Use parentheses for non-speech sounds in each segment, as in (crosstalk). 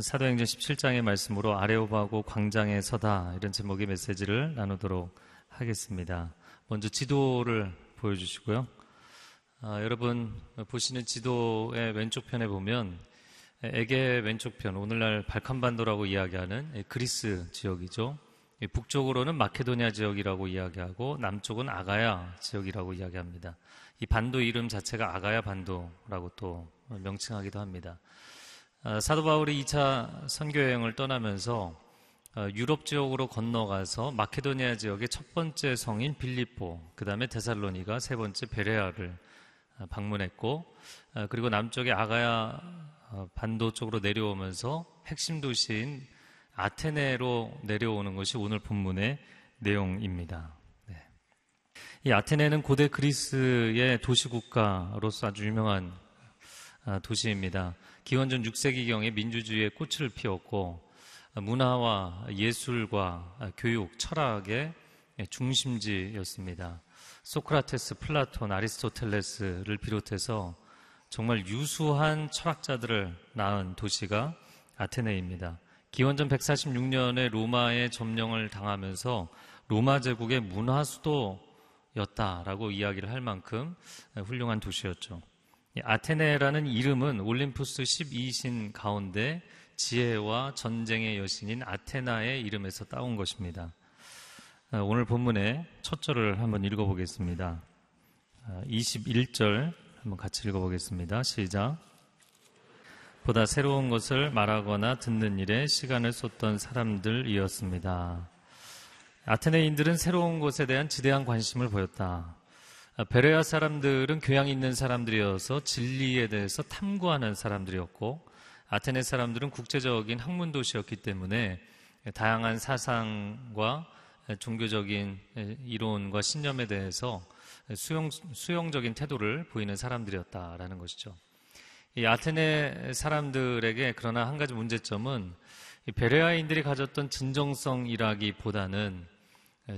사도행전 17장의 말씀으로 아레오바고 광장에 서다 이런 제목의 메시지를 나누도록 하겠습니다. 먼저 지도를 보여주시고요. 아, 여러분 보시는 지도의 왼쪽 편에 보면 에게 왼쪽 편 오늘날 발칸반도라고 이야기하는 그리스 지역이죠. 북쪽으로는 마케도니아 지역이라고 이야기하고 남쪽은 아가야 지역이라고 이야기합니다. 이 반도 이름 자체가 아가야 반도라고 또 명칭하기도 합니다. 아, 사도 바울이 2차 선교 여행을 떠나면서 어, 유럽 지역으로 건너가서 마케도니아 지역의 첫 번째 성인 빌리포, 그 다음에 데살로니가 세 번째 베레아를 아, 방문했고, 아, 그리고 남쪽의 아가야 어, 반도 쪽으로 내려오면서 핵심 도시인 아테네로 내려오는 것이 오늘 본문의 내용입니다. 네. 이 아테네는 고대 그리스의 도시국가로서 아주 유명한 도시입니다. 기원전 6세기경에 민주주의의 꽃을 피웠고 문화와 예술과 교육, 철학의 중심지였습니다. 소크라테스, 플라톤, 아리스토텔레스를 비롯해서 정말 유수한 철학자들을 낳은 도시가 아테네입니다. 기원전 146년에 로마의 점령을 당하면서 로마 제국의 문화 수도였다라고 이야기를 할 만큼 훌륭한 도시였죠. 아테네라는 이름은 올림푸스 12신 가운데 지혜와 전쟁의 여신인 아테나의 이름에서 따온 것입니다. 아, 오늘 본문의 첫 절을 한번 읽어보겠습니다. 21절 아, 한번 같이 읽어보겠습니다. 시작. 보다 새로운 것을 말하거나 듣는 일에 시간을 쏟던 사람들이었습니다. 아테네인들은 새로운 것에 대한 지대한 관심을 보였다. 아, 베레아 사람들은 교양 있는 사람들이어서 진리에 대해서 탐구하는 사람들이었고 아테네 사람들은 국제적인 학문 도시였기 때문에 다양한 사상과 종교적인 이론과 신념에 대해서 수용, 수용적인 태도를 보이는 사람들이었다라는 것이죠. 이 아테네 사람들에게 그러나 한 가지 문제점은 베레아인들이 가졌던 진정성이라기보다는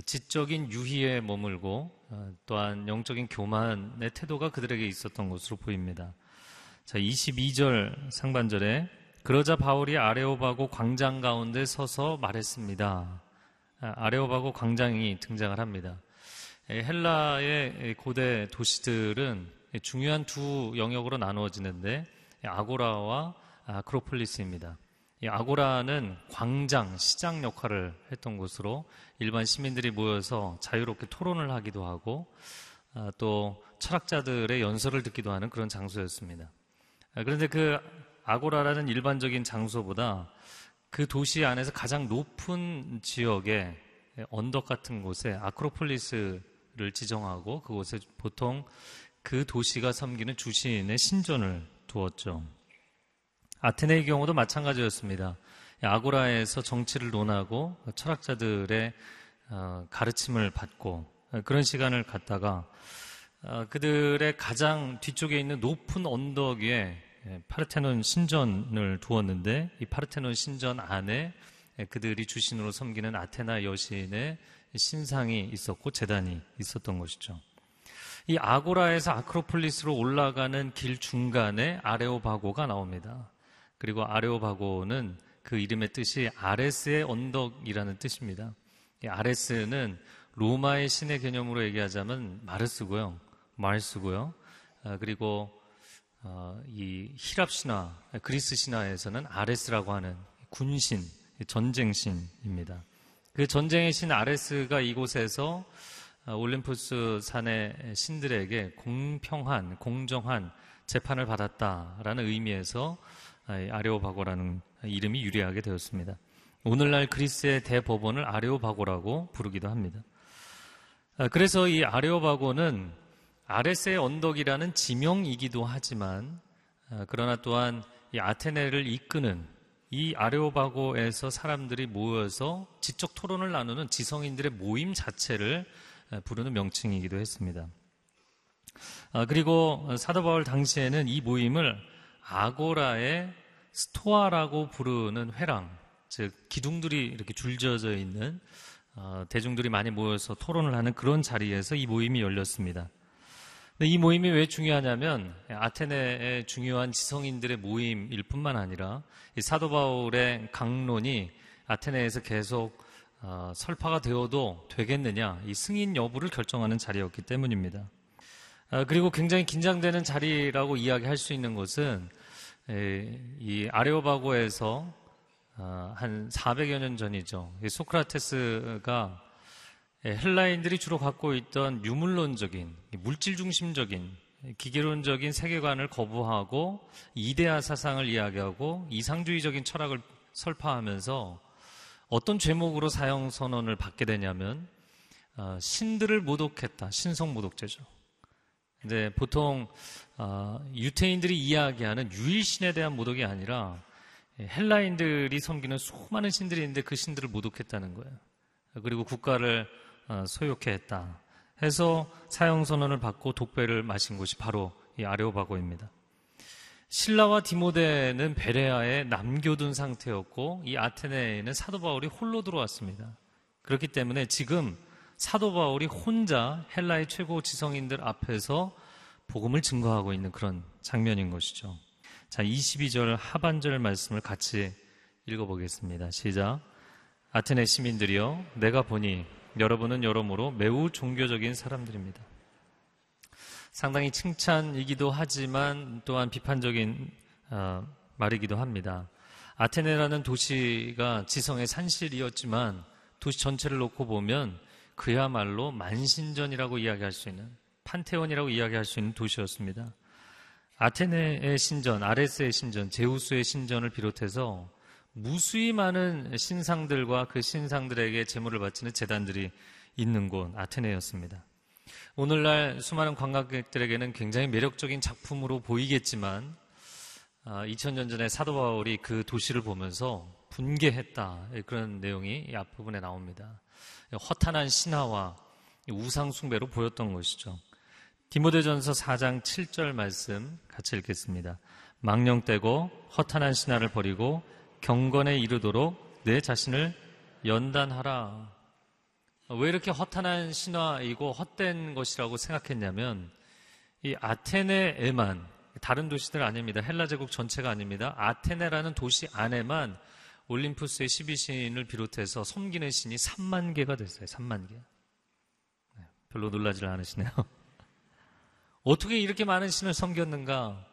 지적인 유희에 머물고 어, 또한 영적인 교만의 태도가 그들에게 있었던 것으로 보입니다. 자, 22절 상반절에 그러자 바울이 아레오바고 광장 가운데 서서 말했습니다. 아, 아레오바고 광장이 등장을 합니다. 헬라의 고대 도시들은 중요한 두 영역으로 나누어지는데 아고라와 아크로폴리스입니다. 이 아고라는 광장, 시장 역할을 했던 곳으로 일반 시민들이 모여서 자유롭게 토론을 하기도 하고 아, 또 철학자들의 연설을 듣기도 하는 그런 장소였습니다. 아, 그런데 그 아고라라는 일반적인 장소보다 그 도시 안에서 가장 높은 지역에 언덕 같은 곳에 아크로폴리스를 지정하고 그곳에 보통 그 도시가 섬기는 주신의 신전을 두었죠. 아테네의 경우도 마찬가지였습니다. 아고라에서 정치를 논하고 철학자들의 어, 가르침을 받고 그런 시간을 갖다가 어, 그들의 가장 뒤쪽에 있는 높은 언덕 위에 파르테논 신전을 두었는데 이 파르테논 신전 안에 그들이 주신으로 섬기는 아테나 여신의 신상이 있었고 재단이 있었던 것이죠. 이 아고라에서 아크로폴리스로 올라가는 길 중간에 아레오바고가 나옵니다. 그리고 아레오바고는 그 이름의 뜻이 아레스의 언덕이라는 뜻입니다. 아레스는 로마의 신의 개념으로 얘기하자면 마르스고요. 마르스고요. 아, 그리고 어, 이 히랍 신화, 그리스 신화에서는 아레스라고 하는 군신, 전쟁신입니다. 그 전쟁의 신 아레스가 이곳에서 아, 올림푸스 산의 신들에게 공평한, 공정한 재판을 받았다라는 의미에서 아레오바고라는 이름이 유리하게 되었습니다. 오늘날 그리스의 대법원을 아레오바고라고 부르기도 합니다. 아, 그래서 이 아레오바고는 아레스의 언덕이라는 지명이기도 하지만 아, 그러나 또한 이 아테네를 이끄는 이 아레오바고에서 사람들이 모여서 지적 토론을 나누는 지성인들의 모임 자체를 부르는 명칭이기도 했습니다. 아, 그리고 사도 바울 당시에는 이 모임을 아고라의 스토아라고 부르는 회랑, 즉 기둥들이 이렇게 줄지어져 있는 어, 대중들이 많이 모여서 토론을 하는 그런 자리에서 이 모임이 열렸습니다. 이 모임이 왜 중요하냐면 아테네의 중요한 지성인들의 모임일 뿐만 아니라 사도 바울의 강론이 아테네에서 계속 어, 설파가 되어도 되겠느냐 이 승인 여부를 결정하는 자리였기 때문입니다. 아, 그리고 굉장히 긴장되는 자리라고 이야기할 수 있는 것은 이 아레오바고에서 아, 한 400여 년 전이죠. 소크라테스가 헬라인들이 주로 갖고 있던 유물론적인 물질 중심적인 기계론적인 세계관을 거부하고 이데아 사상을 이야기하고 이상주의적인 철학을 설파하면서 어떤 제목으로 사형 선언을 받게 되냐면 어, 신들을 모독했다. 신성 모독죄죠. 근데 보통 어, 유태인들이 이야기하는 유일신에 대한 모독이 아니라 헬라인들이 섬기는 수많은 신들이 있는데 그 신들을 모독했다는 거예요. 그리고 국가를 어, 소욕해 했다. 해서 사형 선언을 받고 독배를 마신 곳이 바로 이 아레오바고입니다. 신라와 디모데는 베레아에 남겨둔 상태였고 이 아테네에는 사도 바울이 홀로 들어왔습니다. 그렇기 때문에 지금 사도 바울이 혼자 헬라의 최고 지성인들 앞에서 복음을 증거하고 있는 그런 장면인 것이죠. 자, 22절 하반절 말씀을 같이 읽어보겠습니다. 시작. 아테네 시민들이여, 내가 보니 여러분은 여러모로 매우 종교적인 사람들입니다. 상당히 칭찬이기도 하지만 또한 비판적인 어, 말이기도 합니다. 아테네라는 도시가 지성의 산실이었지만 도시 전체를 놓고 보면 그야말로 만신전이라고 이야기할 수 있는 판테온이라고 이야기할 수 있는 도시였습니다. 아테네의 신전, 아레스의 신전, 제우스의 신전을 비롯해서 무수히 많은 신상들과 그 신상들에게 제물을 바치는 재단들이 있는 곳 아테네였습니다. 오늘날 수많은 관광객들에게는 굉장히 매력적인 작품으로 보이겠지만 2000년 아, 전에 사도 바울이 그 도시를 보면서 분개했다 그런 내용이 이 앞부분에 나옵니다. 허탄한 신화와 우상 숭배로 보였던 것이죠. 디모데전서 4장 7절 말씀 같이 읽겠습니다. 망령되고 허탄한 신화를 버리고 경건에 이르도록 내 자신을 연단하라. 왜 이렇게 허탄한 신화이고 헛된 것이라고 생각했냐면 이 아테네에만 다른 도시들 아닙니다. 헬라 제국 전체가 아닙니다. 아테네라는 도시 안에만 올림푸스의 12신을 비롯해서 섬기는 신이 3만 개가 됐어요. 3만 개. 네, 별로 놀라지 않으시네요. (laughs) 어떻게 이렇게 많은 신을 섬겼는가?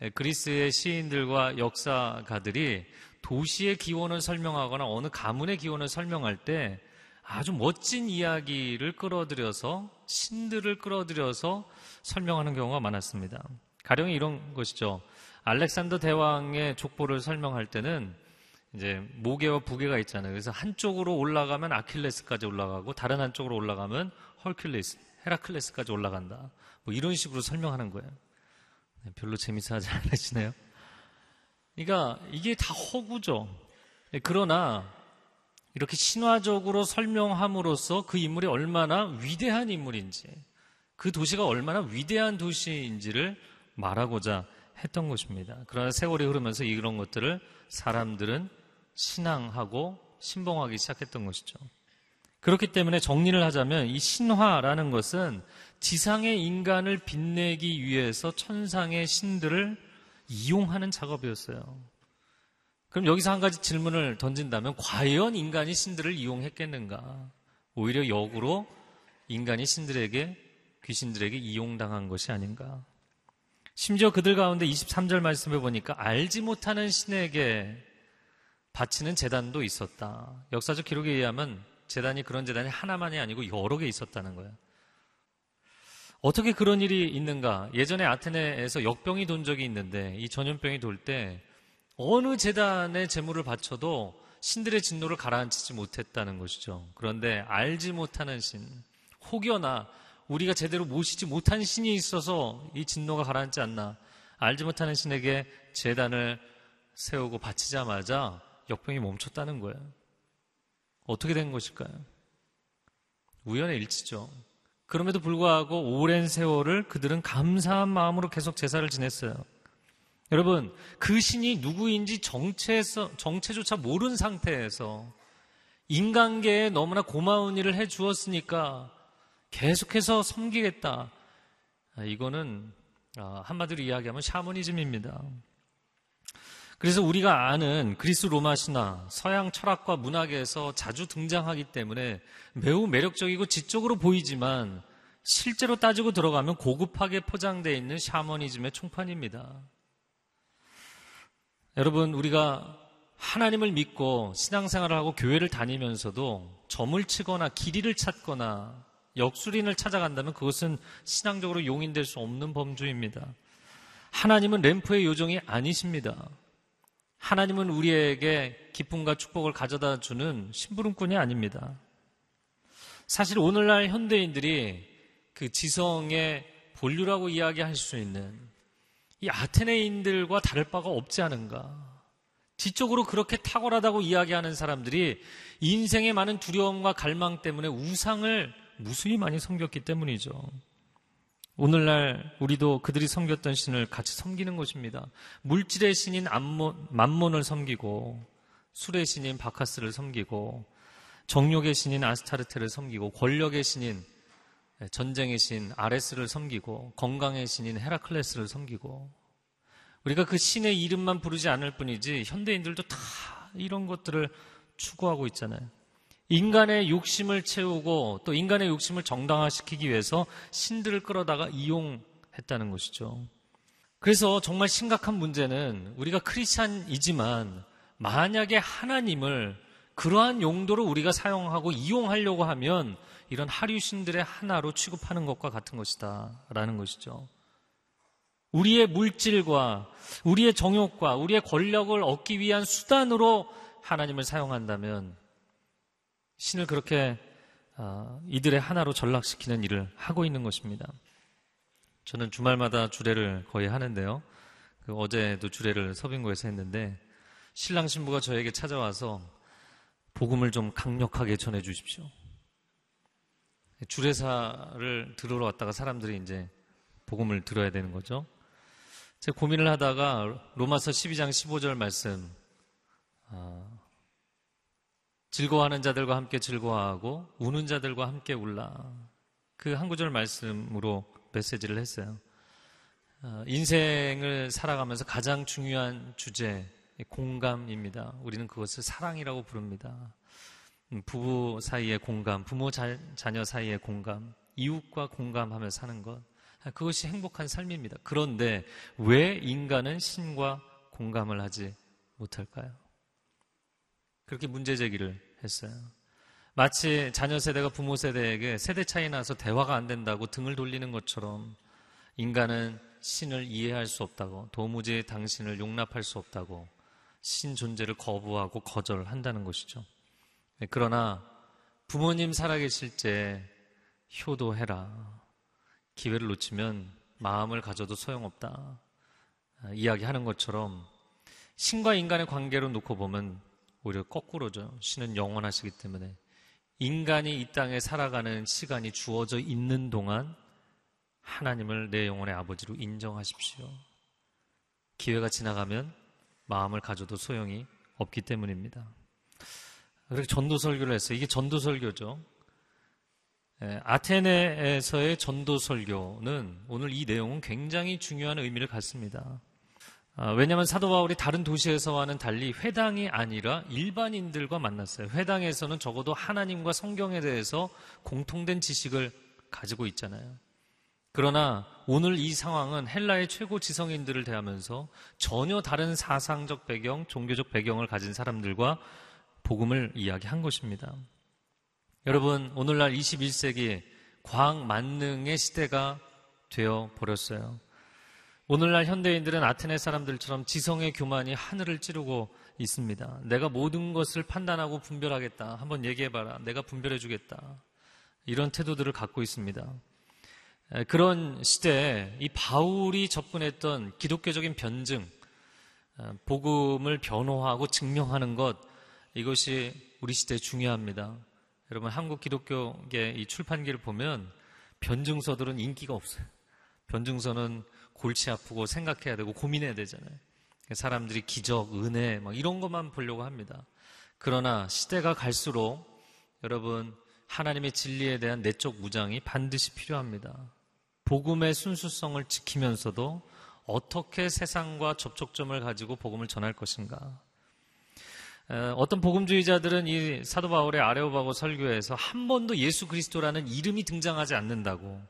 네, 그리스의 시인들과 역사가들이 도시의 기원을 설명하거나 어느 가문의 기원을 설명할 때 아주 멋진 이야기를 끌어들여서 신들을 끌어들여서 설명하는 경우가 많았습니다. 가령 이런 것이죠. 알렉산더 대왕의 족보를 설명할 때는 이제 모계와 부계가 있잖아요. 그래서 한쪽으로 올라가면 아킬레스까지 올라가고 다른 한쪽으로 올라가면 헐큘레스, 헤라클레스까지 올라간다. 뭐 이런 식으로 설명하는 거예요. 네, 별로 재미있어 하지 (laughs) 않으시네요. 그러니까 이게 다 허구죠. 네, 그러나 이렇게 신화적으로 설명함으로써 그 인물이 얼마나 위대한 인물인지, 그 도시가 얼마나 위대한 도시인지를 말하고자 했던 것입니다. 그러나 세월이 흐르면서 이런 것들을 사람들은 신앙하고 신봉하기 시작했던 것이죠. 그렇기 때문에 정리를 하자면 이 신화라는 것은 지상의 인간을 빛내기 위해서 천상의 신들을 이용하는 작업이었어요. 그럼 여기서 한 가지 질문을 던진다면 과연 인간이 신들을 이용했겠는가? 오히려 역으로 인간이 신들에게 귀신들에게 이용당한 것이 아닌가? 심지어 그들 가운데 23절 말씀을 보니까 알지 못하는 신에게 바치는 재단도 있었다. 역사적 기록에 의하면 재단이 그런 재단이 하나만이 아니고 여러 개 있었다는 거예요. 어떻게 그런 일이 있는가? 예전에 아테네에서 역병이 돈 적이 있는데 이 전염병이 돌 때 어느 재단에 재물을 바쳐도 신들의 진노를 가라앉히지 못했다는 것이죠. 그런데 알지 못하는 신, 혹여나 우리가 제대로 모시지 못한 신이 있어서 이 진노가 가라앉지 않나. 알지 못하는 신에게 재단을 세우고 바치자마자 역병이 멈췄다는 거예요. 어떻게 된 것일까요? 우연의 일치죠. 그럼에도 불구하고 오랜 세월을 그들은 감사한 마음으로 계속 제사를 지냈어요. 여러분, 그 신이 누구인지 정체에서, 정체조차 모른 상태에서 인간계에 너무나 고마운 일을 해 주었으니까 계속해서 섬기겠다. 아, 이거는 아, 한마디로 이야기하면 샤머니즘입니다. 그래서 우리가 아는 그리스 로마 신화, 서양 철학과 문학에서 자주 등장하기 때문에 매우 매력적이고 지적으로 보이지만 실제로 따지고 들어가면 고급하게 포장되어 있는 샤머니즘의 총판입니다. 여러분, 우리가 하나님을 믿고 신앙생활을 하고 교회를 다니면서도 점을 치거나 길이를 찾거나 역술인을 찾아간다면 그것은 신앙적으로 용인될 수 없는 범주입니다. 하나님은 램프의 요정이 아니십니다. 하나님은 우리에게 기쁨과 축복을 가져다 주는 심부름꾼이 아닙니다. 사실 오늘날 현대인들이 그 지성의 본류라고 이야기할 수 있는 이 아테네인들과 다를 바가 없지 않은가. 지적으로 그렇게 탁월하다고 이야기하는 사람들이 인생의 많은 두려움과 갈망 때문에 우상을 무수히 많이 섬겼기 때문이죠. 오늘날 우리도 그들이 섬겼던 신을 같이 섬기는 것입니다. 물질의 신인 암몬, 만몬을 섬기고 술의 신인 바카스를 섬기고 정욕의 신인 아스타르테를 섬기고 권력의 신인 전쟁의 신 아레스를 섬기고 건강의 신인 헤라클레스를 섬기고 우리가 그 신의 이름만 부르지 않을 뿐이지 현대인들도 다 이런 것들을 추구하고 있잖아요. 인간의 욕심을 채우고 또 인간의 욕심을 정당화시키기 위해서 신들을 끌어다가 이용했다는 것이죠. 그래서 정말 심각한 문제는 우리가 크리스찬이지만 만약에 하나님을 그러한 용도로 우리가 사용하고 이용하려고 하면 이런 하류신들의 하나로 취급하는 것과 같은 것이다. 라는 것이죠. 우리의 물질과 우리의 정욕과 우리의 권력을 얻기 위한 수단으로 하나님을 사용한다면 신을 그렇게 어, 이들의 하나로 전락시키는 일을 하고 있는 것입니다. 저는 주말마다 주례를 거의 하는데요. 그 어제도 주례를 서빙고에서 했는데 신랑 신부가 저에게 찾아와서 복음을 좀 강력하게 전해 주십시오. 주례사를 들으러 왔다가 사람들이 이제 복음을 들어야 되는 거죠. 제가 고민을 하다가 로마서 12장 15절 말씀 어, 즐거워하는 자들과 함께 즐거워하고 우는 자들과 함께 울라. 그 한 구절 말씀으로 메시지를 했어요. 어, 인생을 살아가면서 가장 중요한 주제, 공감입니다. 우리는 그것을 사랑이라고 부릅니다. 음, 부부 사이의 공감, 부모 자, 자녀 사이의 공감, 이웃과 공감하며 사는 것. 그것이 행복한 삶입니다. 그런데 왜 인간은 신과 공감을 하지 못할까요? 그렇게 문제 제기를 했어요. 마치 자녀 세대가 부모 세대에게 세대 차이 나서 대화가 안 된다고 등을 돌리는 것처럼 인간은 신을 이해할 수 없다고 도무지 당신을 용납할 수 없다고 신 존재를 거부하고 거절한다는 것이죠. 네, 그러나 부모님 살아계실 때 효도해라. 기회를 놓치면 마음을 가져도 소용없다. 아, 이야기하는 것처럼 신과 인간의 관계로 놓고 보면 오히려 거꾸로죠. 신은 영원하시기 때문에 인간이 이 땅에 살아가는 시간이 주어져 있는 동안 하나님을 내 영혼의 아버지로 인정하십시오. 기회가 지나가면 마음을 가져도 소용이 없기 때문입니다. 그렇게 전도 설교를 했어요. 이게 전도 설교죠. 예, 아테네에서의 전도 설교는 오늘 이 내용은 굉장히 중요한 의미를 갖습니다. 아, 왜냐하면 사도 바울이 다른 도시에서와는 달리 회당이 아니라 일반인들과 만났어요. 회당에서는 적어도 하나님과 성경에 대해서 공통된 지식을 가지고 있잖아요. 그러나 오늘 이 상황은 헬라의 최고 지성인들을 대하면서 전혀 다른 사상적 배경, 종교적 배경을 가진 사람들과 복음을 이야기한 것입니다. 여러분, 오늘날 21세기 과학 만능의 시대가 되어 버렸어요. 오늘날 현대인들은 아테네 사람들처럼 지성의 교만이 하늘을 찌르고 있습니다. 내가 모든 것을 판단하고 분별하겠다. 한번 얘기해봐라. 내가 분별해주겠다. 이런 태도들을 갖고 있습니다. 그런 시대에 이 바울이 접근했던 기독교적인 변증, 복음을 변호하고 증명하는 것, 이것이 우리 시대에 중요합니다. 여러분, 한국 기독교계 이 출판기를 보면 변증서들은 인기가 없어요. 변증서는 골치 아프고 생각해야 되고 고민해야 되잖아요. 사람들이 기적, 은혜, 막 이런 것만 보려고 합니다. 그러나 시대가 갈수록 여러분, 하나님의 진리에 대한 내적 무장이 반드시 필요합니다. 복음의 순수성을 지키면서도 어떻게 세상과 접촉점을 가지고 복음을 전할 것인가. 어떤 복음주의자들은 이 사도 바울의 아레오바고 설교에서 한 번도 예수 그리스도라는 이름이 등장하지 않는다고.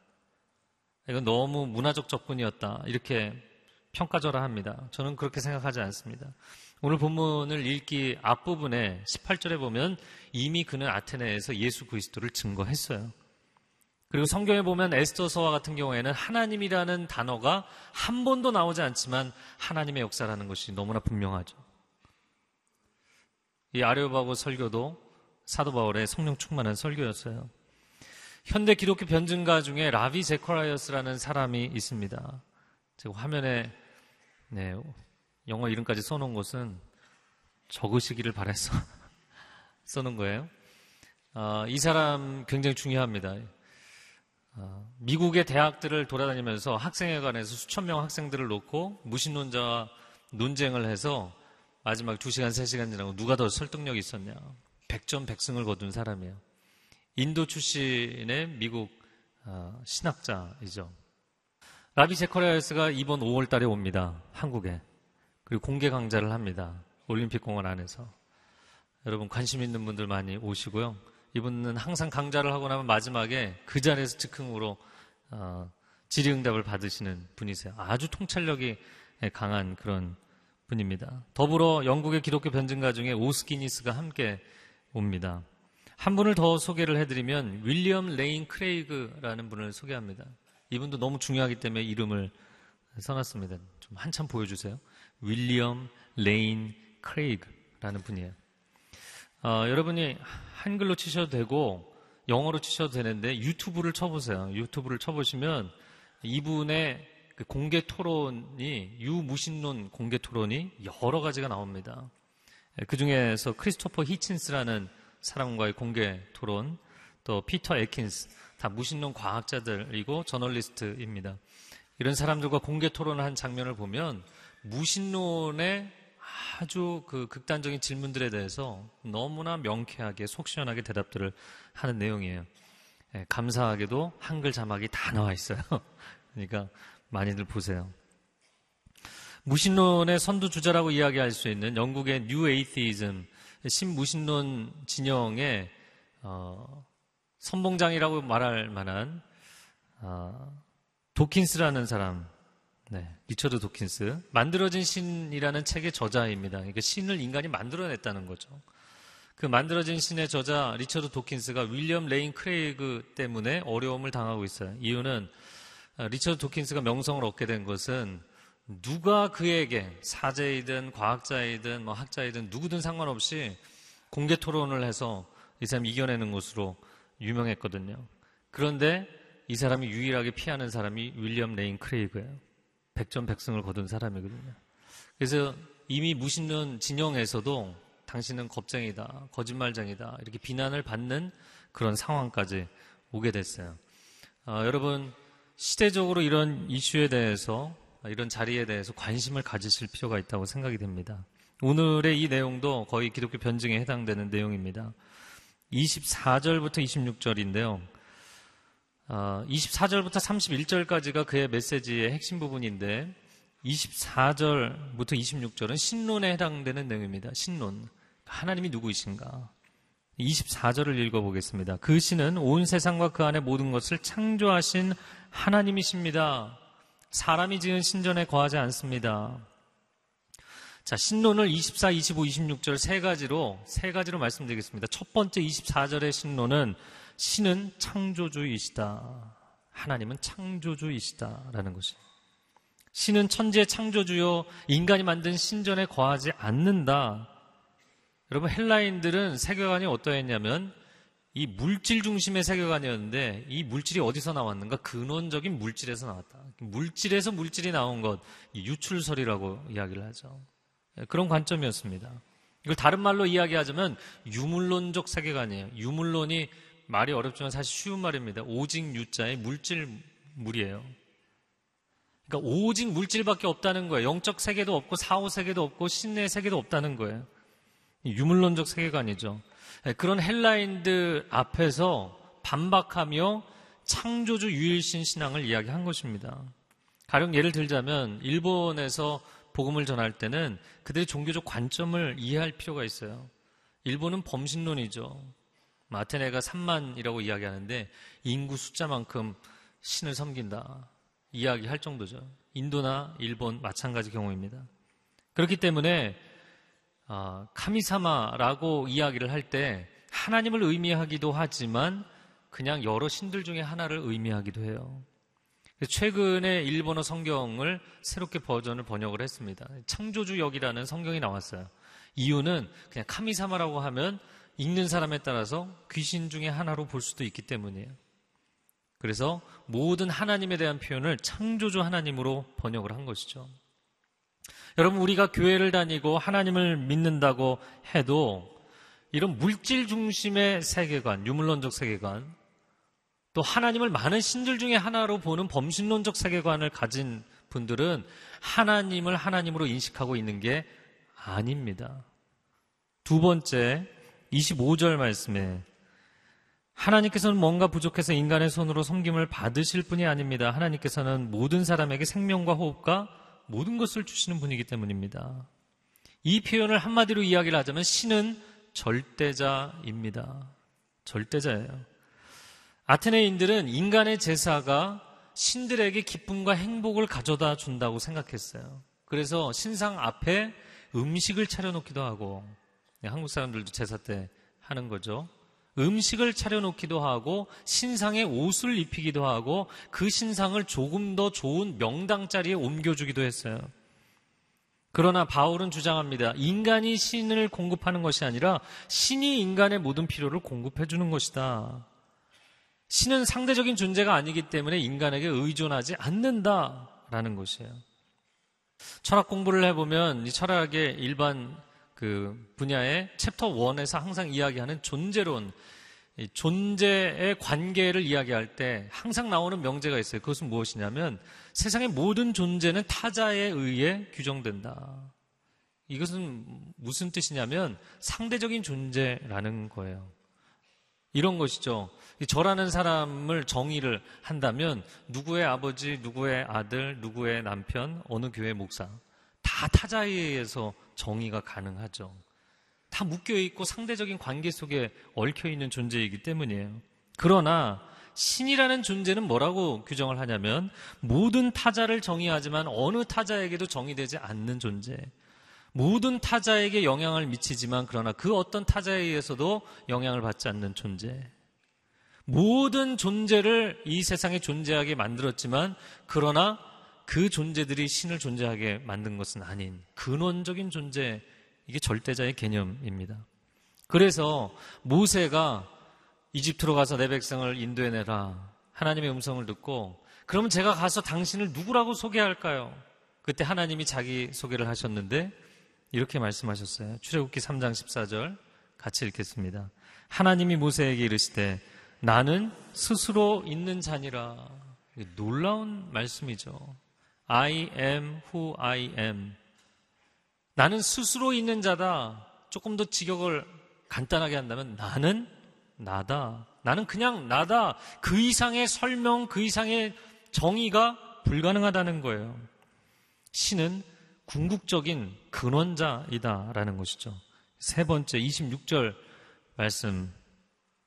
이건 너무 문화적 접근이었다. 이렇게 평가절하 합니다. 저는 그렇게 생각하지 않습니다. 오늘 본문을 읽기 앞부분에 18절에 보면 이미 그는 아테네에서 예수 그리스도를 증거했어요. 그리고 성경에 보면 에스더서와 같은 경우에는 하나님이라는 단어가 한 번도 나오지 않지만 하나님의 역사라는 것이 너무나 분명하죠. 이 아레오바고 설교도 사도 바울의 성령 충만한 설교였어요. 현대 기독교 변증가 중에 라비 제코라이어스라는 사람이 있습니다. 제가 화면에 네, 영어 이름까지 써놓은 것은 적으시기를 바래서 (laughs) 써놓은 거예요. 어, 이 사람 굉장히 중요합니다. 어, 미국의 대학들을 돌아다니면서 학생회관에서 수천 명 학생들을 놓고 무신론자와 논쟁을 해서 마지막 2시간, 3시간 지나고 누가 더 설득력이 있었냐. 100점 100승을 거둔 사람이에요. 인도 출신의 미국 어, 신학자이죠. 라비 제커리아스가 이번 5월 달에 옵니다. 한국에. 그리고 공개 강좌를 합니다. 올림픽 공원 안에서. 여러분 관심 있는 분들 많이 오시고요. 이분은 항상 강좌를 하고 나면 마지막에 그 자리에서 즉흥으로 어, 질의응답을 받으시는 분이세요. 아주 통찰력이 강한 그런 분입니다. 더불어 영국의 기독교 변증가 중에 오스기니스가 함께 옵니다. 한 분을 더 소개를 해드리면 윌리엄 레인 크레이그라는 분을 소개합니다. 이분도 너무 중요하기 때문에 이름을 써놨습니다. 좀 한참 보여주세요. 윌리엄 레인 크레이그라는 분이에요. 어, 여러분이 한글로 치셔도 되고 영어로 치셔도 되는데 유튜브를 쳐보세요. 유튜브를 쳐보시면 이분의 그 공개 토론이 유무신론 공개 토론이 여러 가지가 나옵니다. 그 중에서 크리스토퍼 히친스라는 사람과의 공개 토론, 또 피터 에킨스, 다 무신론 과학자들이고 저널리스트입니다. 이런 사람들과 공개 토론을 한 장면을 보면 무신론의 아주 그 극단적인 질문들에 대해서 너무나 명쾌하게 속 시원하게 대답들을 하는 내용이에요. 예, 감사하게도 한글 자막이 다 나와 있어요. (laughs) 그러니까 많이들 보세요. 무신론의 선두주자라고 이야기할 수 있는 영국의 New Atheism 신무신론 진영의 어, 선봉장이라고 말할 만한 어, 도킨스라는 사람, 네, 리처드 도킨스 만들어진 신이라는 책의 저자입니다. 그러니까 신을 인간이 만들어냈다는 거죠. 그 만들어진 신의 저자 리처드 도킨스가 윌리엄 레인 크레이그 때문에 어려움을 당하고 있어요. 이유는 어, 리처드 도킨스가 명성을 얻게 된 것은 누가 그에게 사제이든 과학자이든 뭐 학자이든 누구든 상관없이 공개 토론을 해서 이 사람이 이겨내는 것으로 유명했거든요. 그런데 이 사람이 유일하게 피하는 사람이 윌리엄 레인 크레이그예요. 100전 100승을 거둔 사람이거든요. 그래서 이미 무신론 진영에서도 당신은 겁쟁이다, 거짓말쟁이다 이렇게 비난을 받는 그런 상황까지 오게 됐어요. 어, 여러분 시대적으로 이런 이슈에 대해서 이런 자리에 대해서 관심을 가지실 필요가 있다고 생각이 됩니다. 오늘의 이 내용도 거의 기독교 변증에 해당되는 내용입니다. 24절부터 26절인데요. 어, 24절부터 31절까지가 그의 메시지의 핵심 부분인데 24절부터 26절은 신론에 해당되는 내용입니다. 신론. 하나님이 누구이신가? 24절을 읽어보겠습니다. 그 신은 온 세상과 그 안에 모든 것을 창조하신 하나님이십니다. 사람이 지은 신전에 거하지 않습니다. 자, 신론을 24, 25, 26절 세 가지로, 세 가지로 말씀드리겠습니다. 첫 번째 24절의 신론은 신은 창조주이시다. 하나님은 창조주이시다라는 것이. 신은 천재 창조주요 인간이 만든 신전에 거하지 않는다. 여러분 헬라인들은 세계관이 어떠했냐면 이 물질 중심의 세계관이었는데 이 물질이 어디서 나왔는가? 근원적인 물질에서 나왔다. 물질에서 물질이 나온 것, 유출설이라고 이야기를 하죠. 예, 그런 관점이었습니다. 이걸 다른 말로 이야기하자면 유물론적 세계관이에요. 유물론이 말이 어렵지만 사실 쉬운 말입니다. 오직 유자의 물질 물이에요. 그러니까 오직 물질밖에 없다는 거예요. 영적 세계도 없고 사후 세계도 없고 신의 세계도 없다는 거예요. 유물론적 세계관이죠. 예, 그런 헬라인들 앞에서 반박하며 창조주 유일신 신앙을 이야기한 것입니다. 가령 예를 들자면 일본에서 복음을 전할 때는 그들의 종교적 관점을 이해할 필요가 있어요. 일본은 범신론이죠. 아테네가 3만이라고 이야기하는데 인구 숫자만큼 신을 섬긴다. 이야기할 정도죠. 인도나 일본 마찬가지 경우입니다. 그렇기 때문에 어, 카미사마라고 이야기를 할 때 하나님을 의미하기도 하지만 그냥 여러 신들 중에 하나를 의미하기도 해요. 최근에 일본어 성경을 새롭게 버전을 번역을 했습니다. 창조주역이라는 성경이 나왔어요. 이유는 그냥 카미사마라고 하면 읽는 사람에 따라서 귀신 중에 하나로 볼 수도 있기 때문이에요. 그래서 모든 하나님에 대한 표현을 창조주 하나님으로 번역을 한 것이죠. 여러분, 우리가 교회를 다니고 하나님을 믿는다고 해도 이런 물질 중심의 세계관, 유물론적 세계관, 또 하나님을 많은 신들 중에 하나로 보는 범신론적 세계관을 가진 분들은 하나님을 하나님으로 인식하고 있는 게 아닙니다. 두 번째, 25절 말씀에 하나님께서는 뭔가 부족해서 인간의 손으로 섬김을 받으실 분이 아닙니다. 하나님께서는 모든 사람에게 생명과 호흡과 모든 것을 주시는 분이기 때문입니다. 이 표현을 한마디로 이야기를 하자면 신은 절대자입니다. 절대자예요. 아테네인들은 인간의 제사가 신들에게 기쁨과 행복을 가져다 준다고 생각했어요. 그래서 신상 앞에 음식을 차려놓기도 하고 네, 한국 사람들도 제사 때 하는 거죠. 음식을 차려놓기도 하고 신상에 옷을 입히기도 하고 그 신상을 조금 더 좋은 명당 자리에 옮겨주기도 했어요. 그러나 바울은 주장합니다. 인간이 신을 공급하는 것이 아니라 신이 인간의 모든 필요를 공급해 주는 것이다. 신은 상대적인 존재가 아니기 때문에 인간에게 의존하지 않는다라는 것이에요. 철학 공부를 해보면 이 철학의 일반 그 분야의 챕터 1에서 항상 이야기하는 존재론, 존재의 관계를 이야기할 때 항상 나오는 명제가 있어요. 그것은 무엇이냐면 세상의 모든 존재는 타자에 의해 규정된다. 이것은 무슨 뜻이냐면 상대적인 존재라는 거예요. 이런 것이죠. 저라는 사람을 정의를 한다면 누구의 아버지, 누구의 아들, 누구의 남편, 어느 교회 목사 다 타자에 의해서 정의가 가능하죠. 다 묶여 있고 상대적인 관계 속에 얽혀 있는 존재이기 때문이에요. 그러나 신이라는 존재는 뭐라고 규정을 하냐면 모든 타자를 정의하지만 어느 타자에게도 정의되지 않는 존재. 모든 타자에게 영향을 미치지만 그러나 그 어떤 타자에 의해서도 영향을 받지 않는 존재. 모든 존재를 이 세상에 존재하게 만들었지만 그러나 그 존재들이 신을 존재하게 만든 것은 아닌 근원적인 존재, 이게 절대자의 개념입니다. 그래서 모세가 이집트로 가서 내 백성을 인도해내라. 하나님의 음성을 듣고 그러면 제가 가서 당신을 누구라고 소개할까요? 그때 하나님이 자기 소개를 하셨는데 이렇게 말씀하셨어요. 출애굽기 3장 14절 같이 읽겠습니다. 하나님이 모세에게 이르시되 나는 스스로 있는 자니라. 놀라운 말씀이죠. I am who I am. 나는 스스로 있는 자다. 조금 더 직역을 간단하게 한다면 나는 나다. 나는 그냥 나다. 그 이상의 설명, 그 이상의 정의가 불가능하다는 거예요. 신은 궁극적인 근원자이다라는 것이죠. 세 번째 26절 말씀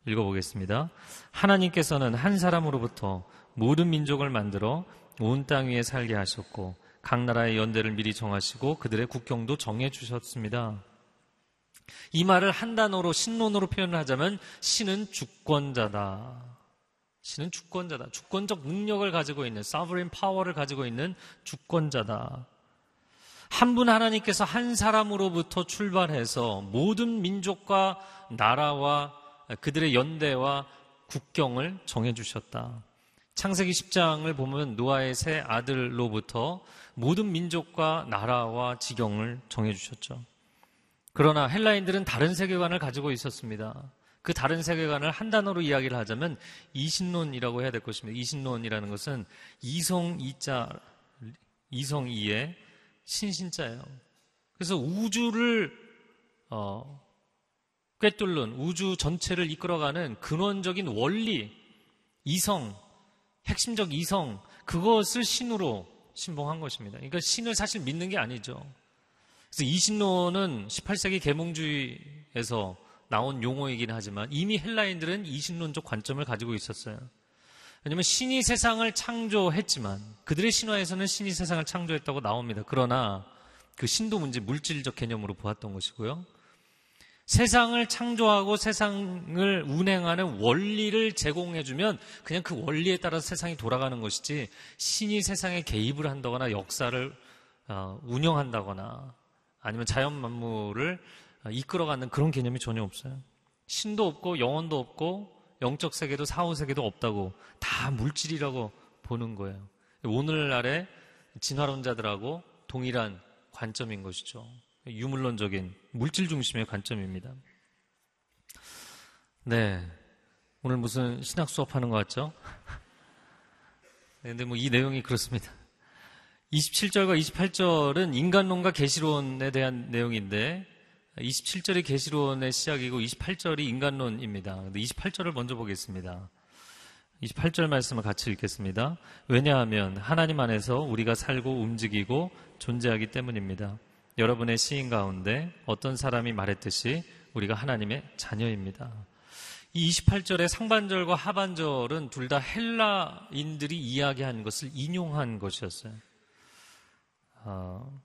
읽어보겠습니다. 하나님께서는 한 사람으로부터 모든 민족을 만들어 온 땅 위에 살게 하셨고 각 나라의 연대를 미리 정하시고 그들의 국경도 정해 주셨습니다. 이 말을 한 단어로 신론으로 표현을 하자면 신은 주권자다. 신은 주권자다. 주권적 능력을 가지고 있는 sovereign power를 가지고 있는 주권자다. 한 분 하나님께서 한 사람으로부터 출발해서 모든 민족과 나라와 그들의 연대와 국경을 정해 주셨다. 창세기 10장을 보면 노아의 새 아들로부터 모든 민족과 나라와 지경을 정해 주셨죠. 그러나 헬라인들은 다른 세계관을 가지고 있었습니다. 그 다른 세계관을 한 단어로 이야기를 하자면 이신론이라고 해야 될 것입니다. 이신론이라는 것은 이성 이자 이성 이의 신신자예요. 그래서 우주를 어, 꿰뚫는 우주 전체를 이끌어가는 근원적인 원리, 이성, 핵심적 이성, 그것을 신으로 신봉한 것입니다. 그러니까 신을 사실 믿는 게 아니죠. 그래서 이신론은 18세기 계몽주의에서 나온 용어이긴 하지만 이미 헬라인들은 이신론적 관점을 가지고 있었어요. 왜냐하면 신이 세상을 창조했지만 그들의 신화에서는 신이 세상을 창조했다고 나옵니다. 그러나 그 신도 문제 물질적 개념으로 보았던 것이고요. 세상을 창조하고 세상을 운행하는 원리를 제공해주면 그냥 그 원리에 따라서 세상이 돌아가는 것이지 신이 세상에 개입을 한다거나 역사를 어, 운영한다거나 아니면 자연 만물을 이끌어가는 그런 개념이 전혀 없어요. 신도 없고 영혼도 없고 영적 세계도 사후 세계도 없다고 다 물질이라고 보는 거예요. 오늘날의 진화론자들하고 동일한 관점인 것이죠. 유물론적인 물질 중심의 관점입니다. 네. 오늘 무슨 신학 수업하는 것 같죠? 네, (laughs) 근데 뭐 이 내용이 그렇습니다. 27절과 28절은 인간론과 계시론에 대한 내용인데 27절이 계시론의 시작이고 28절이 인간론입니다. 근데 28절을 먼저 보겠습니다. 28절 말씀을 같이 읽겠습니다. 왜냐하면 하나님 안에서 우리가 살고 움직이고 존재하기 때문입니다. 여러분의 시인 가운데 어떤 사람이 말했듯이 우리가 하나님의 자녀입니다. 이 28절의 상반절과 하반절은 둘 다 헬라인들이 이야기한 것을 인용한 것이었어요. 어,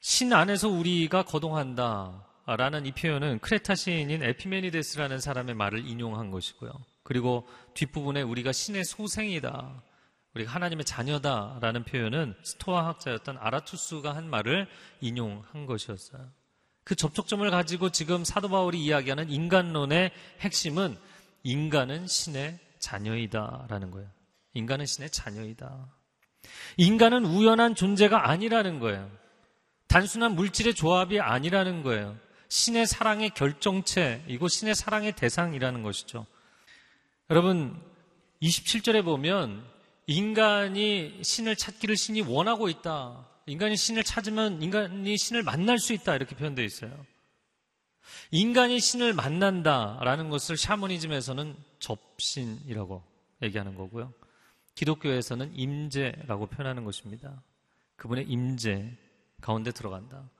신 안에서 우리가 거동한다. 라는 이 표현은 크레타 시인인 에피메니데스라는 사람의 말을 인용한 것이고요. 그리고 뒷부분에 우리가 신의 소생이다. 우리가 하나님의 자녀다라는 표현은 스토아 학자였던 아라투스가 한 말을 인용한 것이었어요. 그 접촉점을 가지고 지금 사도 바울이 이야기하는 인간론의 핵심은 인간은 신의 자녀이다라는 거예요. 인간은 신의 자녀이다. 인간은 우연한 존재가 아니라는 거예요. 단순한 물질의 조합이 아니라는 거예요. 신의 사랑의 결정체이고 신의 사랑의 대상이라는 것이죠. 여러분, 27절에 보면 인간이 신을 찾기를 신이 원하고 있다. 인간이 신을 찾으면 인간이 신을 만날 수 있다. 이렇게 표현되어 있어요. 인간이 신을 만난다라는 것을 샤머니즘에서는 접신이라고 얘기하는 거고요. 기독교에서는 임재라고 표현하는 것입니다. 그분의 임재 가운데 들어간다.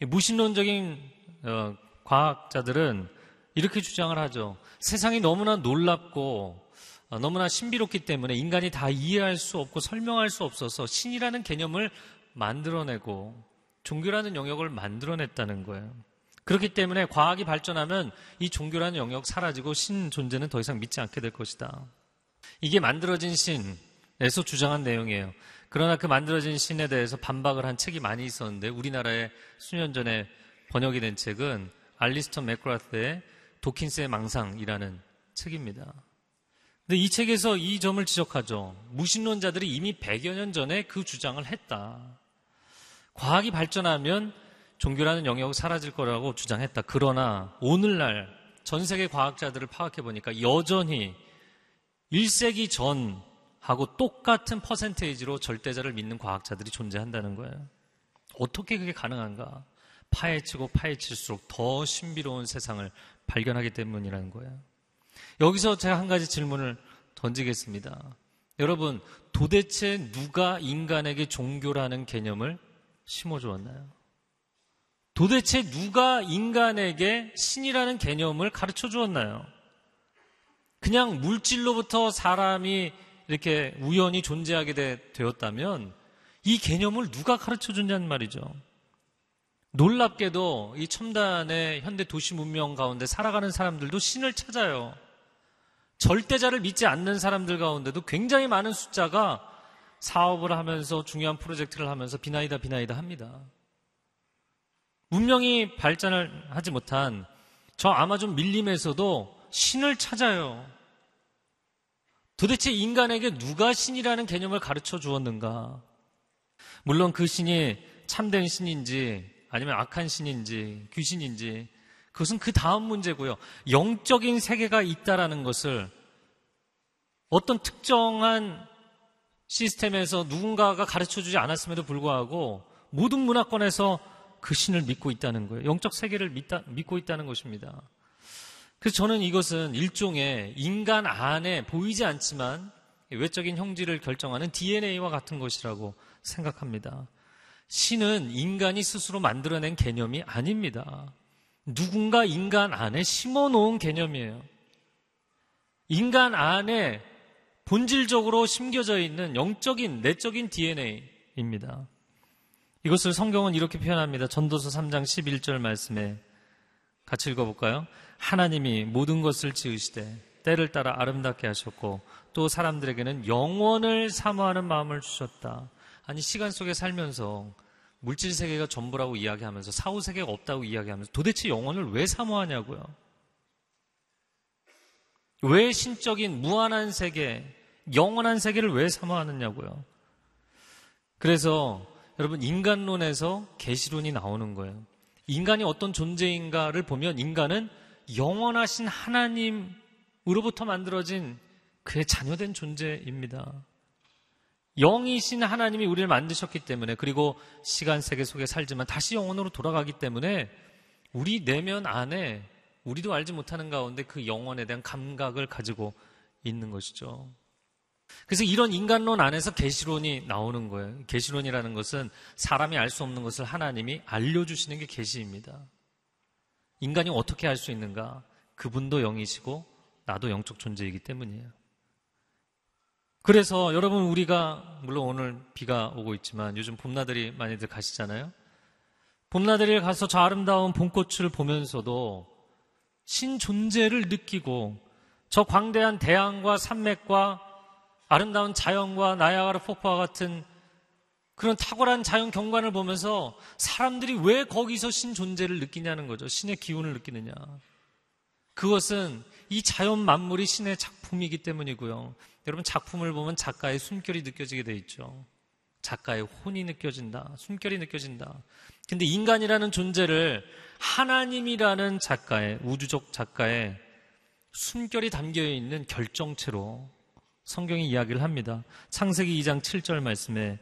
무신론적인 어, 과학자들은 이렇게 주장을 하죠. 세상이 너무나 놀랍고 어, 너무나 신비롭기 때문에 인간이 다 이해할 수 없고 설명할 수 없어서 신이라는 개념을 만들어내고 종교라는 영역을 만들어냈다는 거예요. 그렇기 때문에 과학이 발전하면 이 종교라는 영역 사라지고 신 존재는 더 이상 믿지 않게 될 것이다. 이게 만들어진 신에서 주장한 내용이에요. 그러나 그 만들어진 신에 대해서 반박을 한 책이 많이 있었는데 우리나라에 수년 전에 번역이 된 책은 알리스턴 맥그라스의 도킨스의 망상이라는 책입니다. 근데 이 책에서 이 점을 지적하죠. 무신론자들이 이미 100여 년 전에 그 주장을 했다. 과학이 발전하면 종교라는 영역이 사라질 거라고 주장했다. 그러나 오늘날 전 세계 과학자들을 파악해 보니까 여전히 1세기 전하고 똑같은 퍼센테이지로 절대자를 믿는 과학자들이 존재한다는 거예요. 어떻게 그게 가능한가? 파헤치고 파헤칠수록 더 신비로운 세상을 발견하기 때문이라는 거예요. 여기서 제가 한 가지 질문을 던지겠습니다. 여러분, 도대체 누가 인간에게 종교라는 개념을 심어주었나요? 도대체 누가 인간에게 신이라는 개념을 가르쳐 주었나요? 그냥 물질로부터 사람이 이렇게 우연히 존재하게 되, 되었다면 이 개념을 누가 가르쳐 줬냐는 말이죠. 놀랍게도 이 첨단의 현대 도시 문명 가운데 살아가는 사람들도 신을 찾아요. 절대자를 믿지 않는 사람들 가운데도 굉장히 많은 숫자가 사업을 하면서 중요한 프로젝트를 하면서 비나이다 비나이다 합니다. 문명이 발전을 하지 못한 저 아마존 밀림에서도 신을 찾아요. 도대체 인간에게 누가 신이라는 개념을 가르쳐 주었는가? 물론 그 신이 참된 신인지 아니면 악한 신인지 귀신인지 그것은 그 다음 문제고요. 영적인 세계가 있다라는 것을 어떤 특정한 시스템에서 누군가가 가르쳐 주지 않았음에도 불구하고 모든 문화권에서 그 신을 믿고 있다는 거예요. 영적 세계를 믿다, 믿고 있다는 것입니다. 그래서 저는 이것은 일종의 인간 안에 보이지 않지만 외적인 형질을 결정하는 DNA와 같은 것이라고 생각합니다. 신은 인간이 스스로 만들어낸 개념이 아닙니다. 누군가 인간 안에 심어 놓은 개념이에요. 인간 안에 본질적으로 심겨져 있는 영적인, 내적인 DNA입니다. 이것을 성경은 이렇게 표현합니다. 전도서 3장 11절 말씀에 같이 읽어볼까요? 하나님이 모든 것을 지으시되 때를 따라 아름답게 하셨고 또 사람들에게는 영원을 사모하는 마음을 주셨다. 아니 시간 속에 살면서 물질 세계가 전부라고 이야기하면서 사후 세계가 없다고 이야기하면서 도대체 영혼을 왜 사모하냐고요. 왜 신적인 무한한 세계, 영원한 세계를 왜 사모하느냐고요. 그래서 여러분 인간론에서 계시론이 나오는 거예요. 인간이 어떤 존재인가를 보면 인간은 영원하신 하나님으로부터 만들어진 그의 자녀된 존재입니다. 영이신 하나님이 우리를 만드셨기 때문에 그리고 시간 세계 속에 살지만 다시 영원으로 돌아가기 때문에 우리 내면 안에 우리도 알지 못하는 가운데 그 영원에 대한 감각을 가지고 있는 것이죠. 그래서 이런 인간론 안에서 계시론이 나오는 거예요. 계시론이라는 것은 사람이 알 수 없는 것을 하나님이 알려주시는 게 계시입니다. 인간이 어떻게 알 수 있는가? 그분도 영이시고 나도 영적 존재이기 때문이에요. 그래서 여러분 우리가 물론 오늘 비가 오고 있지만 요즘 봄나들이 많이들 가시잖아요. 봄나들이에 가서 저 아름다운 봄꽃을 보면서도 신 존재를 느끼고 저 광대한 대양과 산맥과 아름다운 자연과 나야가라 폭포와 같은 그런 탁월한 자연 경관을 보면서 사람들이 왜 거기서 신 존재를 느끼냐는 거죠. 신의 기운을 느끼느냐. 그것은 이 자연 만물이 신의 작품이기 때문이고요. 여러분 작품을 보면 작가의 숨결이 느껴지게 돼 있죠. 작가의 혼이 느껴진다. 숨결이 느껴진다. 근데 인간이라는 존재를 하나님이라는 작가의 우주적 작가의 숨결이 담겨 있는 결정체로 성경이 이야기를 합니다. 창세기 2장 7절 말씀에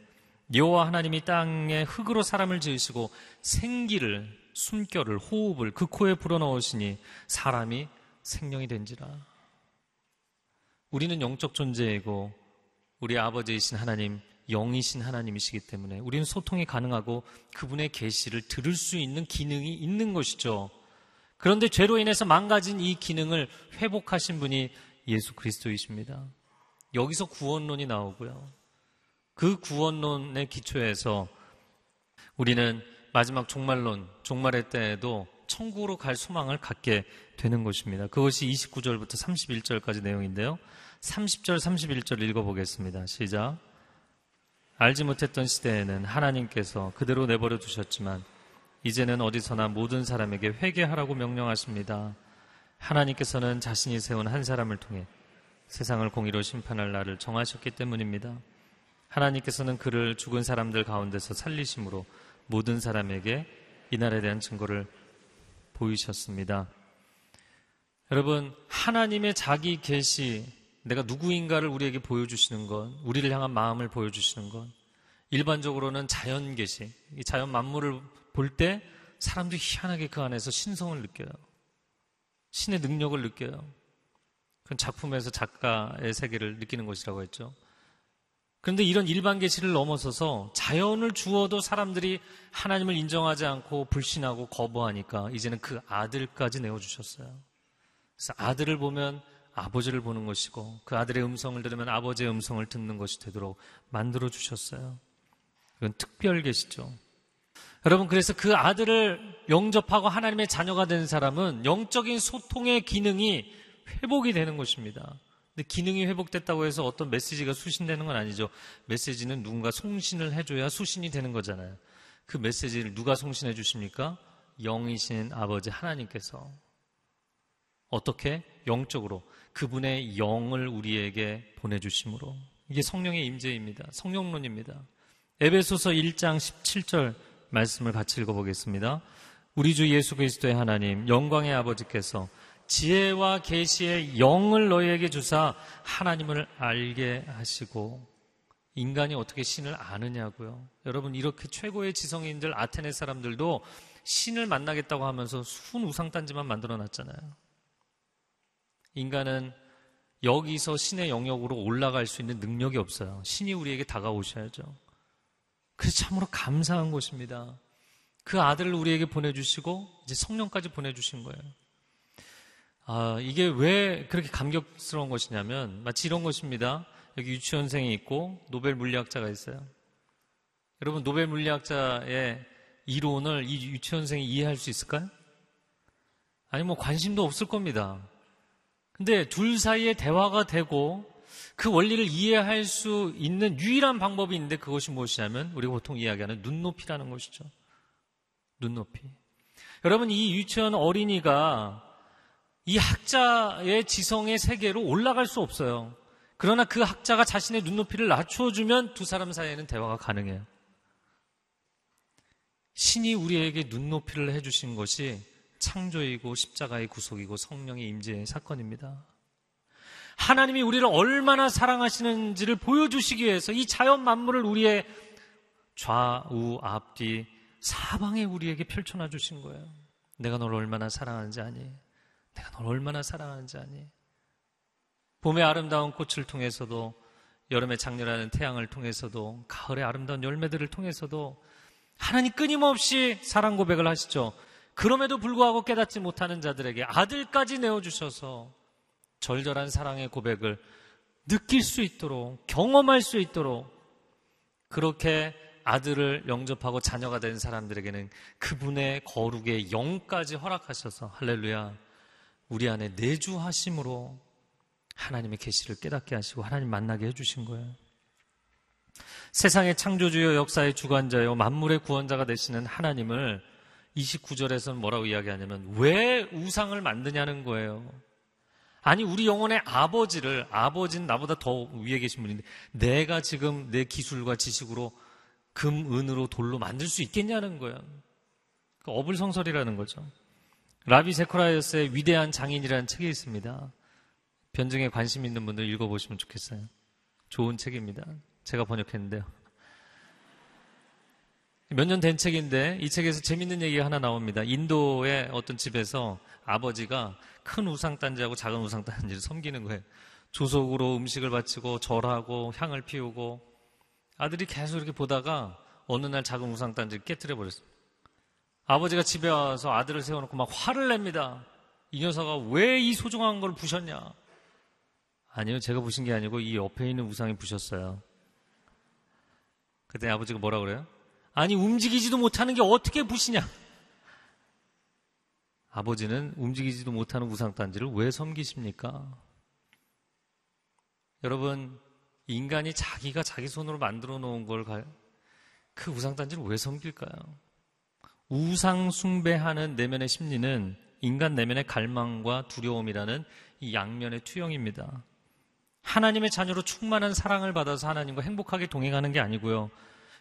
여호와 하나님이 땅에 흙으로 사람을 지으시고 생기를 숨결을 호흡을 그 코에 불어넣으시니 사람이 생명이 된지라. 우리는 영적 존재이고 우리 아버지이신 하나님 영이신 하나님이시기 때문에 우리는 소통이 가능하고 그분의 계시를 들을 수 있는 기능이 있는 것이죠. 그런데 죄로 인해서 망가진 이 기능을 회복하신 분이 예수 그리스도이십니다. 여기서 구원론이 나오고요. 그 구원론의 기초에서 우리는 마지막 종말론, 종말의 때에도 천국으로 갈 소망을 갖게 되는 것입니다. 그것이 29절부터 31절까지 내용인데요. 30절, 31절 읽어보겠습니다. 시작. 알지 못했던 시대에는 하나님께서 그대로 내버려 두셨지만 이제는 어디서나 모든 사람에게 회개하라고 명령하십니다. 하나님께서는 자신이 세운 한 사람을 통해 세상을 공의로 심판할 날을 정하셨기 때문입니다. 하나님께서는 그를 죽은 사람들 가운데서 살리심으로 모든 사람에게 이 날에 대한 증거를 보이셨습니다. 여러분, 하나님의 자기 계시, 내가 누구인가를 우리에게 보여주시는 것, 우리를 향한 마음을 보여주시는 것, 일반적으로는 자연 계시, 이 자연 만물을 볼 때 사람들이 희한하게 그 안에서 신성을 느껴요. 신의 능력을 느껴요. 그런 작품에서 작가의 세계를 느끼는 것이라고 했죠. 그런데 이런 일반 계시를 넘어서서 자연을 주어도 사람들이 하나님을 인정하지 않고 불신하고 거부하니까 이제는 그 아들까지 내어주셨어요. 그래서 아들을 보면 아버지를 보는 것이고 그 아들의 음성을 들으면 아버지의 음성을 듣는 것이 되도록 만들어 주셨어요. 이건 특별 계시죠. 여러분 그래서 그 아들을 영접하고 하나님의 자녀가 된 사람은 영적인 소통의 기능이 회복이 되는 것입니다. 근데 기능이 회복됐다고 해서 어떤 메시지가 수신되는 건 아니죠. 메시지는 누군가 송신을 해줘야 수신이 되는 거잖아요. 그 메시지를 누가 송신해 주십니까? 영이신 아버지 하나님께서. 어떻게? 영적으로. 그분의 영을 우리에게 보내주심으로. 이게 성령의 임재입니다. 성령론입니다. 에베소서 1장 17절 말씀을 같이 읽어보겠습니다. 우리 주 예수 그리스도의 하나님, 영광의 아버지께서 지혜와 계시의 영을 너희에게 주사 하나님을 알게 하시고 인간이 어떻게 신을 아느냐고요. 여러분 이렇게 최고의 지성인들 아테네 사람들도 신을 만나겠다고 하면서 순 우상단지만 만들어 놨잖아요. 인간은 여기서 신의 영역으로 올라갈 수 있는 능력이 없어요. 신이 우리에게 다가오셔야죠. 그래서 참으로 감사한 것입니다. 그 아들을 우리에게 보내주시고 이제 성령까지 보내주신 거예요. 아, 이게 왜 그렇게 감격스러운 것이냐면 마치 이런 것입니다. 여기 유치원생이 있고 노벨 물리학자가 있어요. 여러분 노벨 물리학자의 이론을 이 유치원생이 이해할 수 있을까요? 아니 뭐 관심도 없을 겁니다. 근데 둘 사이에 대화가 되고 그 원리를 이해할 수 있는 유일한 방법이 있는데 그것이 무엇이냐면 우리가 보통 이야기하는 눈높이라는 것이죠. 눈높이. 여러분 이 유치원 어린이가 이 학자의 지성의 세계로 올라갈 수 없어요. 그러나 그 학자가 자신의 눈높이를 낮춰주면 두 사람 사이에는 대화가 가능해요. 신이 우리에게 눈높이를 해주신 것이 창조이고 십자가의 구속이고 성령의 임재의 사건입니다. 하나님이 우리를 얼마나 사랑하시는지를 보여주시기 위해서 이 자연 만물을 우리의 좌우 앞뒤 사방에 우리에게 펼쳐놔 주신 거예요. 내가 널 얼마나 사랑하는지 아니? 내가 널 얼마나 사랑하는지 아니? 봄의 아름다운 꽃을 통해서도 여름의 장렬하는 태양을 통해서도 가을의 아름다운 열매들을 통해서도 하나님 끊임없이 사랑 고백을 하시죠. 그럼에도 불구하고 깨닫지 못하는 자들에게 아들까지 내어주셔서 절절한 사랑의 고백을 느낄 수 있도록 경험할 수 있도록 그렇게 아들을 영접하고 자녀가 된 사람들에게는 그분의 거룩의 영까지 허락하셔서 할렐루야 우리 안에 내주하심으로 하나님의 계시를 깨닫게 하시고 하나님 만나게 해주신 거예요. 세상의 창조주요 역사의 주관자요 만물의 구원자가 되시는 하나님을 29절에서는 뭐라고 이야기하냐면 왜 우상을 만드냐는 거예요. 아니 우리 영혼의 아버지를 아버지는 나보다 더 위에 계신 분인데 내가 지금 내 기술과 지식으로 금, 은으로 돌로 만들 수 있겠냐는 거예요. 그 어불성설이라는 거죠. 라비 재커라이어스의 위대한 장인이라는 책이 있습니다. 변증에 관심 있는 분들 읽어보시면 좋겠어요. 좋은 책입니다. 제가 번역했는데요. 몇 년 된 책인데 이 책에서 재밌는 얘기가 하나 나옵니다. 인도의 어떤 집에서 아버지가 큰 우상단지하고 작은 우상단지를 섬기는 거예요. 조석으로 음식을 바치고 절하고 향을 피우고 아들이 계속 이렇게 보다가 어느 날 작은 우상단지를 깨뜨려 버렸습니다. 아버지가 집에 와서 아들을 세워놓고 막 화를 냅니다. 이 녀석아 왜 이 소중한 걸 부셨냐? 아니요, 제가 부신 게 아니고 이 옆에 있는 우상이 부셨어요. 그때 아버지가 뭐라 그래요? 아니 움직이지도 못하는 게 어떻게 부시냐? 아버지는 움직이지도 못하는 우상단지를 왜 섬기십니까? 여러분, 인간이 자기가 자기 손으로 만들어 놓은 걸 그 우상단지를 왜 섬길까요? 우상 숭배하는 내면의 심리는 인간 내면의 갈망과 두려움이라는 이 양면의 투영입니다. 하나님의 자녀로 충만한 사랑을 받아서 하나님과 행복하게 동행하는 게 아니고요.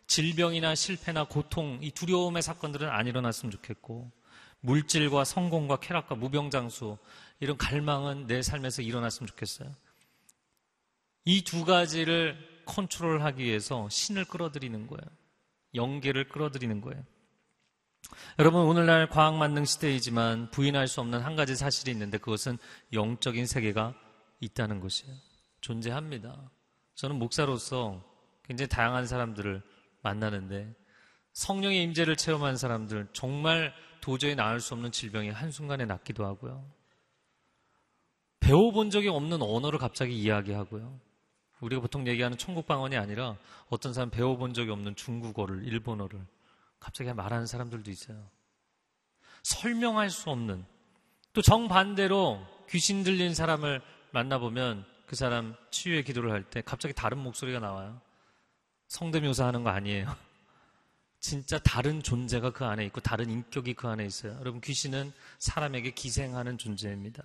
질병이나 실패나 고통, 이 두려움의 사건들은 안 일어났으면 좋겠고, 물질과 성공과 쾌락과 무병장수 이런 갈망은 내 삶에서 일어났으면 좋겠어요. 이 두 가지를 컨트롤하기 위해서 신을 끌어들이는 거예요. 영계를 끌어들이는 거예요. 여러분 오늘날 과학 만능 시대이지만 부인할 수 없는 한 가지 사실이 있는데 그것은 영적인 세계가 있다는 것이에요. 존재합니다. 저는 목사로서 굉장히 다양한 사람들을 만나는데 성령의 임재를 체험한 사람들 정말 도저히 나을 수 없는 질병이 한순간에 낫기도 하고요. 배워본 적이 없는 언어를 갑자기 이야기하고요. 우리가 보통 얘기하는 천국방언이 아니라 어떤 사람 배워본 적이 없는 중국어를, 일본어를 갑자기 말하는 사람들도 있어요. 설명할 수 없는 또 정반대로 귀신 들린 사람을 만나보면 그 사람 치유의 기도를 할 때 갑자기 다른 목소리가 나와요. 성대묘사 하는 거 아니에요. (laughs) 진짜 다른 존재가 그 안에 있고 다른 인격이 그 안에 있어요. 여러분 귀신은 사람에게 기생하는 존재입니다.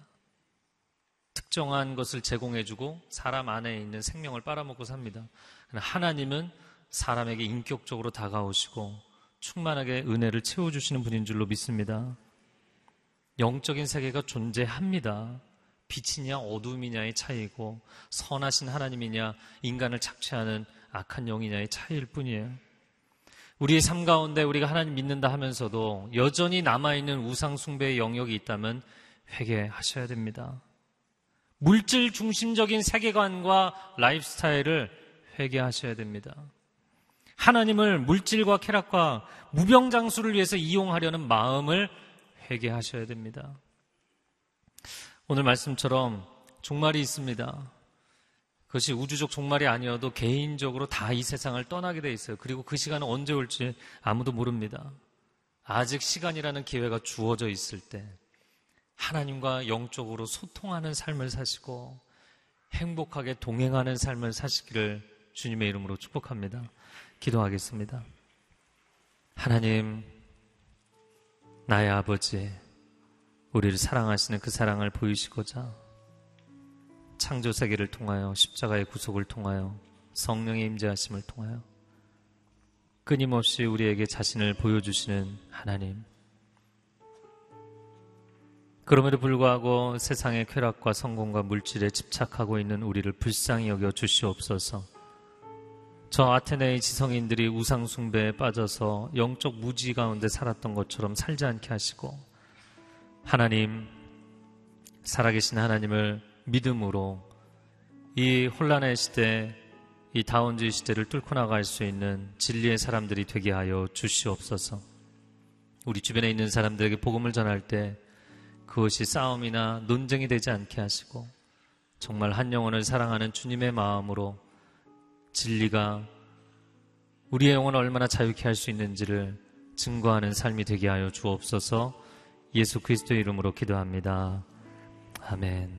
특정한 것을 제공해주고 사람 안에 있는 생명을 빨아먹고 삽니다. 하나님은 사람에게 인격적으로 다가오시고 충만하게 은혜를 채워주시는 분인 줄로 믿습니다. 영적인 세계가 존재합니다. 빛이냐 어둠이냐의 차이고 선하신 하나님이냐 인간을 착취하는 악한 영이냐의 차이일 뿐이에요. 우리의 삶 가운데 우리가 하나님 믿는다 하면서도 여전히 남아있는 우상숭배의 영역이 있다면 회개하셔야 됩니다. 물질 중심적인 세계관과 라이프스타일을 회개하셔야 됩니다. 하나님을 물질과 쾌락과 무병장수를 위해서 이용하려는 마음을 회개하셔야 됩니다. 오늘 말씀처럼 종말이 있습니다. 그것이 우주적 종말이 아니어도 개인적으로 다 이 세상을 떠나게 돼 있어요. 그리고 그 시간은 언제 올지 아무도 모릅니다. 아직 시간이라는 기회가 주어져 있을 때 하나님과 영적으로 소통하는 삶을 사시고 행복하게 동행하는 삶을 사시기를 주님의 이름으로 축복합니다. 기도하겠습니다. 하나님, 나의 아버지, 우리를 사랑하시는 그 사랑을 보이시고자 창조 세계를 통하여 십자가의 구속을 통하여 성령의 임재하심을 통하여 끊임없이 우리에게 자신을 보여주시는 하나님. 그럼에도 불구하고 세상의 쾌락과 성공과 물질에 집착하고 있는 우리를 불쌍히 여겨 주시옵소서. 저 아테네의 지성인들이 우상숭배에 빠져서 영적 무지 가운데 살았던 것처럼 살지 않게 하시고 하나님, 살아계신 하나님을 믿음으로 이 혼란의 시대, 이 다운주의 시대를 뚫고 나갈 수 있는 진리의 사람들이 되게 하여 주시옵소서. 우리 주변에 있는 사람들에게 복음을 전할 때 그것이 싸움이나 논쟁이 되지 않게 하시고 정말 한 영혼을 사랑하는 주님의 마음으로 진리가 우리의 영혼을 얼마나 자유케 할 수 있는지를 증거하는 삶이 되게 하여 주옵소서 예수 그리스도의 이름으로 기도합니다. 아멘.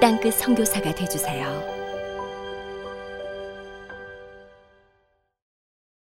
땅끝 성교사가 되주세요